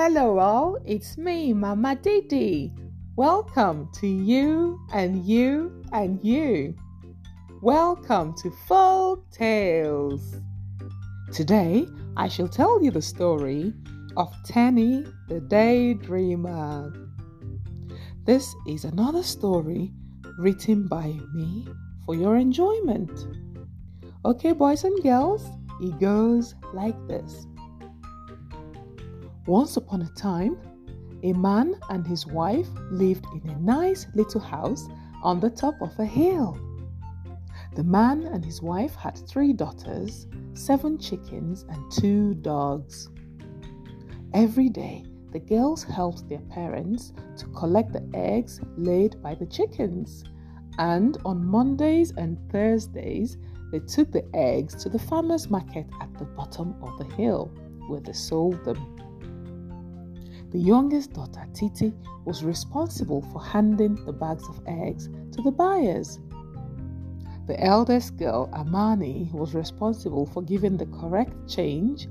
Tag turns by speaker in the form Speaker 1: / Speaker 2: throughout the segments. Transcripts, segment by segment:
Speaker 1: Hello, all. It's me, Mama Didi. Welcome to you and you and you. Welcome to Folk Tales. Today, I shall tell you the story of Tenny the Daydreamer. This is another story written by me for your enjoyment. Okay, boys and girls, it goes like this. Once upon a time, a man and his wife lived in a nice little house on the top of a hill. The man and his wife had three daughters, seven chickens, and two dogs. Every day, the girls helped their parents to collect the eggs laid by the chickens, and on Mondays and Thursdays, they took the eggs to the farmer's market at the bottom of the hill where they sold them. The youngest daughter, Titi, was responsible for handing the bags of eggs to the buyers. The eldest girl, Amani, was responsible for giving the correct change,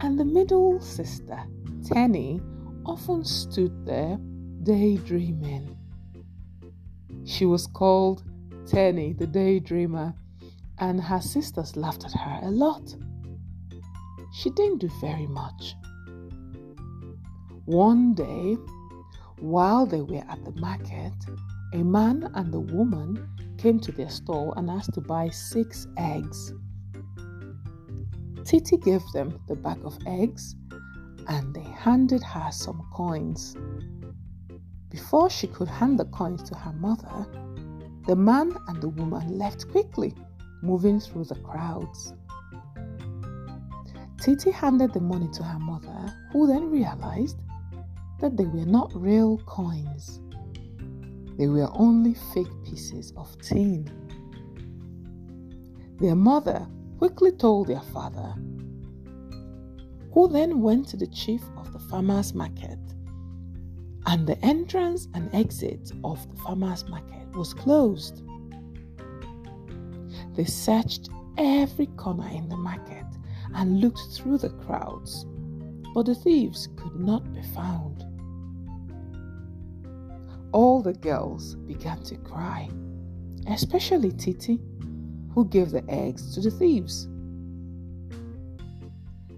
Speaker 1: and the middle sister, Tenny, often stood there daydreaming. She was called Tenny the Daydreamer, and her sisters laughed at her a lot. She didn't do very much. One day, while they were at the market, a man and a woman came to their store and asked to buy six eggs. Titi gave them the bag of eggs and they handed her some coins. Before she could hand the coins to her mother, the man and the woman left quickly, moving through the crowds. Titi handed the money to her mother, who then realized that they were not real coins. They were only fake pieces of tin. Their mother quickly told their father, who then went to the chief of the farmer's market. And the entrance and exit of the farmer's market was closed. They searched every corner in the market and looked through the crowds, but the thieves could not be found all the girls began to cry, especially Titi, who gave the eggs to the thieves.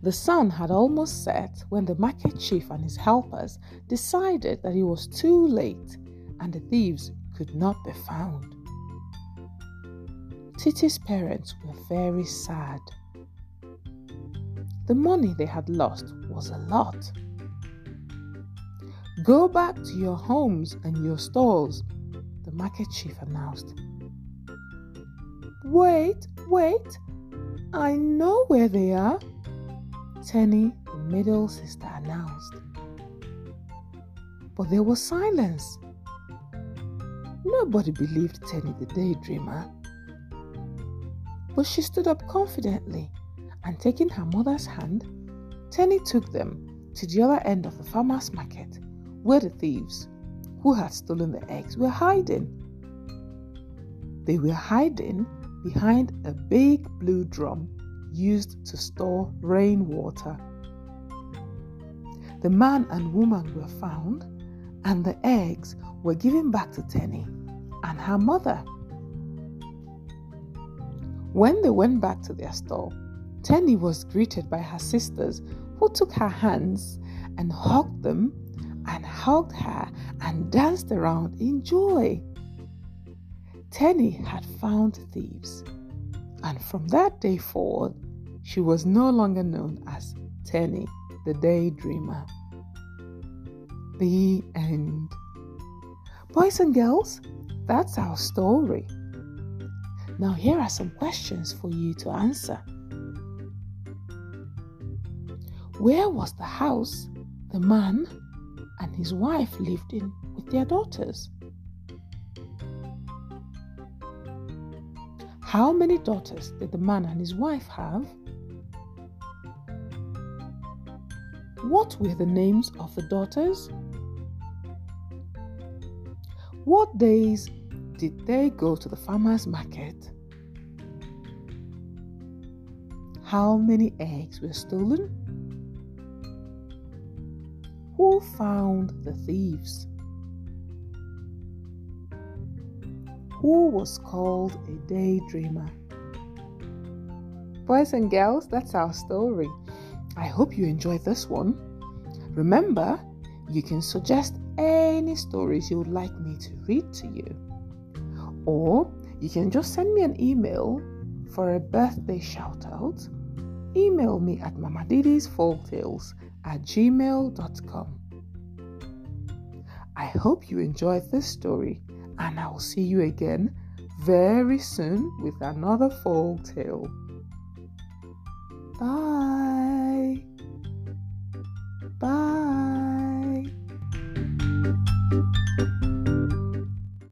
Speaker 1: The sun had almost set when the market chief and his helpers decided that it was too late and the thieves could not be found. Titi's parents were very sad. The money they had lost was a lot. Go back to your homes and your stalls, the market chief announced. Wait, wait, I know where they are, Tenny, the middle sister, announced. But there was silence. Nobody believed Tenny the daydreamer. But she stood up confidently and taking her mother's hand, Tenny took them to the other end of the farmer's market where the thieves who had stolen the eggs were hiding. They were hiding behind a big blue drum used to store rainwater. The man and woman were found, and the eggs were given back to Tenny and her mother. When they went back to their store, Tenny was greeted by her sisters who took her hands and hugged them hugged her and danced around in joy. Tenny had found thieves, and from that day forward, she was no longer known as Tenny the Daydreamer. The end. Boys and girls, that's our story. Now, here are some questions for you to answer. Where was the house the man and his wife lived in with their daughters. How many daughters did the man and his wife have? What were the names of the daughters? What days did they go to the farmer's market? How many eggs were stolen? Who found the thieves? Who was called a daydreamer? Boys and girls, that's our story. I hope you enjoyed this one. Remember, you can suggest any stories you would like me to read to you. Or you can just send me an email for a birthday shout out. Email me at mamadidisfolktales at gmail.com. I hope you enjoyed this story and I'll see you again very soon with another folk tale. Bye. Bye.